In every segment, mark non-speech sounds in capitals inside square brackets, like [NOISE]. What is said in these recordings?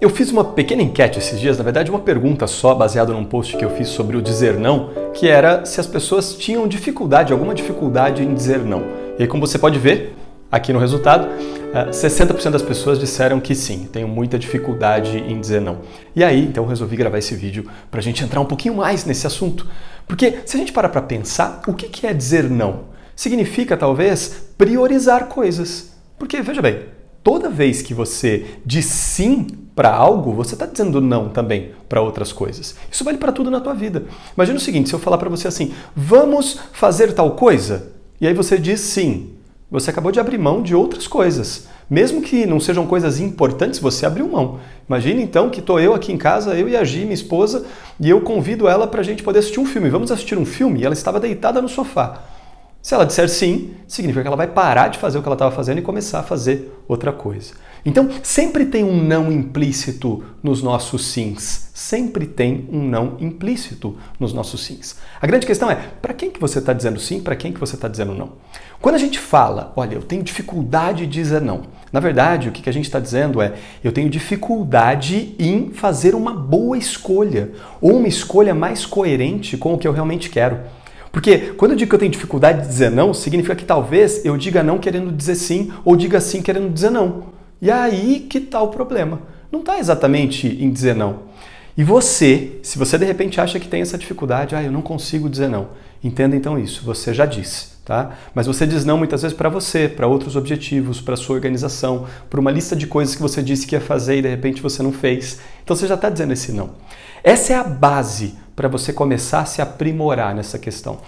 Eu fiz uma pequena enquete esses dias, na verdade, uma pergunta só, baseada num post que eu fiz sobre o dizer não, que era se as pessoas tinham dificuldade, alguma dificuldade em dizer não. E aí, como você pode ver aqui no resultado, 60% eh, das pessoas disseram que sim, tenho muita dificuldade em dizer não. E aí, então, eu resolvi gravar esse vídeo para a gente entrar um pouquinho mais nesse assunto. Porque se a gente parar para pensar, o que é dizer não? Significa, talvez, priorizar coisas. Porque, veja bem, toda vez que você diz sim para algo, você está dizendo não também para outras coisas. Isso vale para tudo na tua vida. Imagina o seguinte, se eu falar para você assim, vamos fazer tal coisa, e aí você diz sim, você acabou de abrir mão de outras coisas. Mesmo que não sejam coisas importantes, você abriu mão. Imagina então que estou eu aqui em casa, eu e a Gi, minha esposa, e eu convido ela para a gente poder assistir um filme. Vamos assistir um filme? E ela estava deitada no sofá. Se ela disser sim, significa que ela vai parar de fazer o que ela estava fazendo e começar a fazer outra coisa. Então, sempre tem um não implícito nos nossos sims. Sempre tem um não implícito nos nossos sims. A grande questão é, para quem que você está dizendo sim, para quem que você está dizendo não? Quando a gente fala, olha, eu tenho dificuldade de dizer não, na verdade, o que a gente está dizendo é, eu tenho dificuldade em fazer uma boa escolha, ou uma escolha mais coerente com o que eu realmente quero. Porque quando eu digo que eu tenho dificuldade de dizer não, significa que talvez eu diga não querendo dizer sim, ou diga sim querendo dizer não. E aí que está o problema. Não está exatamente em dizer não. E você, se você de repente acha que tem essa dificuldade, ah, eu não consigo dizer não, entenda então isso, você já disse, tá? Mas você diz não muitas vezes para você, para outros objetivos, para sua organização, para uma lista de coisas que você disse que ia fazer e de repente você não fez. Então você já está dizendo esse não. Essa é a base para você começar a se aprimorar nessa questão.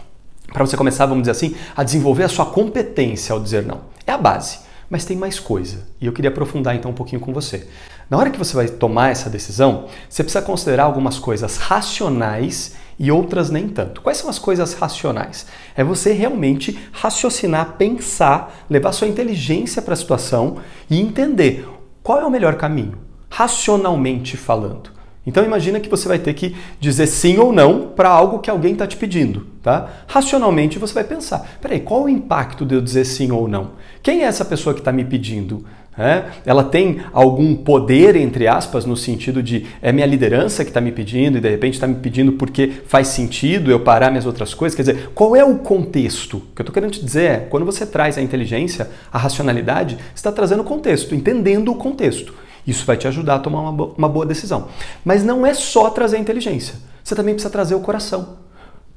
Para você começar, vamos dizer assim, a desenvolver a sua competência ao dizer não. É a base. Mas tem mais coisa. E eu queria aprofundar então um pouquinho com você. Na hora que você vai tomar essa decisão, você precisa considerar algumas coisas racionais e outras nem tanto. Quais são as coisas racionais? É você realmente raciocinar, pensar, levar sua inteligência para a situação e entender qual é o melhor caminho, racionalmente falando. Então imagina que você vai ter que dizer sim ou não para algo que alguém está te pedindo, tá? Racionalmente você vai pensar, peraí, qual o impacto de eu dizer sim ou não? Quem é essa pessoa que está me pedindo? É? Ela tem algum poder, entre aspas, no sentido de é minha liderança que está me pedindo e de repente está me pedindo porque faz sentido eu parar minhas outras coisas? Quer dizer, qual é o contexto? O que eu estou querendo te dizer é, quando você traz a inteligência, a racionalidade, você está trazendo o contexto, entendendo o contexto. Isso vai te ajudar a tomar uma, bo uma boa decisão. Mas não é só trazer a inteligência, você também precisa trazer o coração.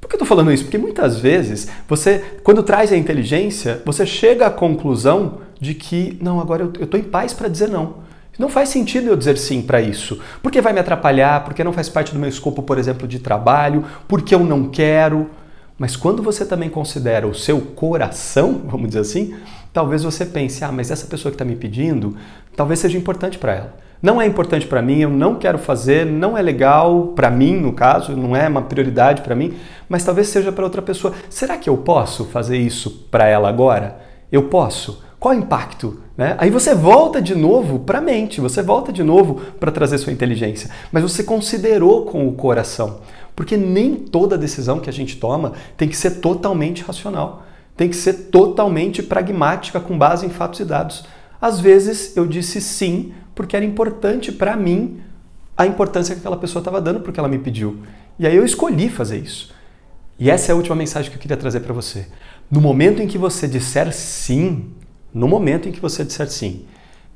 Por que eu estou falando isso? Porque muitas vezes você, quando traz a inteligência, você chega à conclusão de que, não, agora eu estou em paz para dizer não. Não faz sentido eu dizer sim para isso. Porque vai me atrapalhar, porque não faz parte do meu escopo, por exemplo, de trabalho, porque eu não quero. Mas quando você também considera o seu coração, [LAUGHS] vamos dizer assim, talvez você pense: ah, mas essa pessoa que está me pedindo, talvez seja importante para ela. Não é importante para mim, eu não quero fazer, não é legal para mim, no caso, não é uma prioridade para mim, mas talvez seja para outra pessoa. Será que eu posso fazer isso para ela agora? Eu posso? Qual o impacto? Né? Aí você volta de novo para a mente, você volta de novo para trazer sua inteligência, mas você considerou com o coração. Porque nem toda decisão que a gente toma tem que ser totalmente racional, tem que ser totalmente pragmática com base em fatos e dados. Às vezes eu disse sim porque era importante para mim a importância que aquela pessoa estava dando porque ela me pediu. E aí eu escolhi fazer isso. E essa é a última mensagem que eu queria trazer para você. No momento em que você disser sim, no momento em que você disser sim,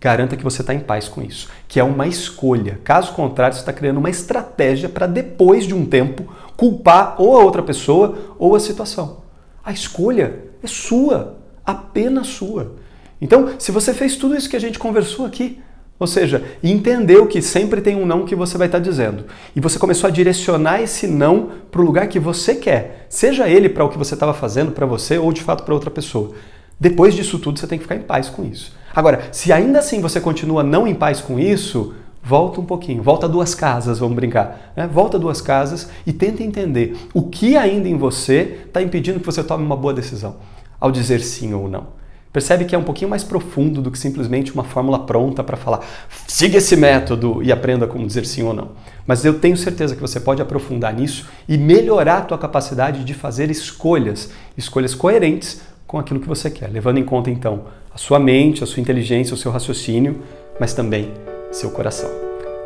garanta que você está em paz com isso, que é uma escolha. Caso contrário, você está criando uma estratégia para depois de um tempo culpar ou a outra pessoa ou a situação. A escolha é sua, apenas sua. Então, se você fez tudo isso que a gente conversou aqui, ou seja, entendeu que sempre tem um não que você vai estar dizendo, e você começou a direcionar esse não para o lugar que você quer, seja ele para o que você estava fazendo para você ou de fato para outra pessoa. Depois disso tudo, você tem que ficar em paz com isso. Agora, se ainda assim você continua não em paz com isso, volta um pouquinho, volta duas casas, vamos brincar. Né? Volta duas casas e tenta entender o que ainda em você está impedindo que você tome uma boa decisão ao dizer sim ou não. Percebe que é um pouquinho mais profundo do que simplesmente uma fórmula pronta para falar siga esse método e aprenda como dizer sim ou não. Mas eu tenho certeza que você pode aprofundar nisso e melhorar a tua capacidade de fazer escolhas, escolhas coerentes com aquilo que você quer, levando em conta então a sua mente, a sua inteligência, o seu raciocínio, mas também seu coração.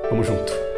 Tamo junto.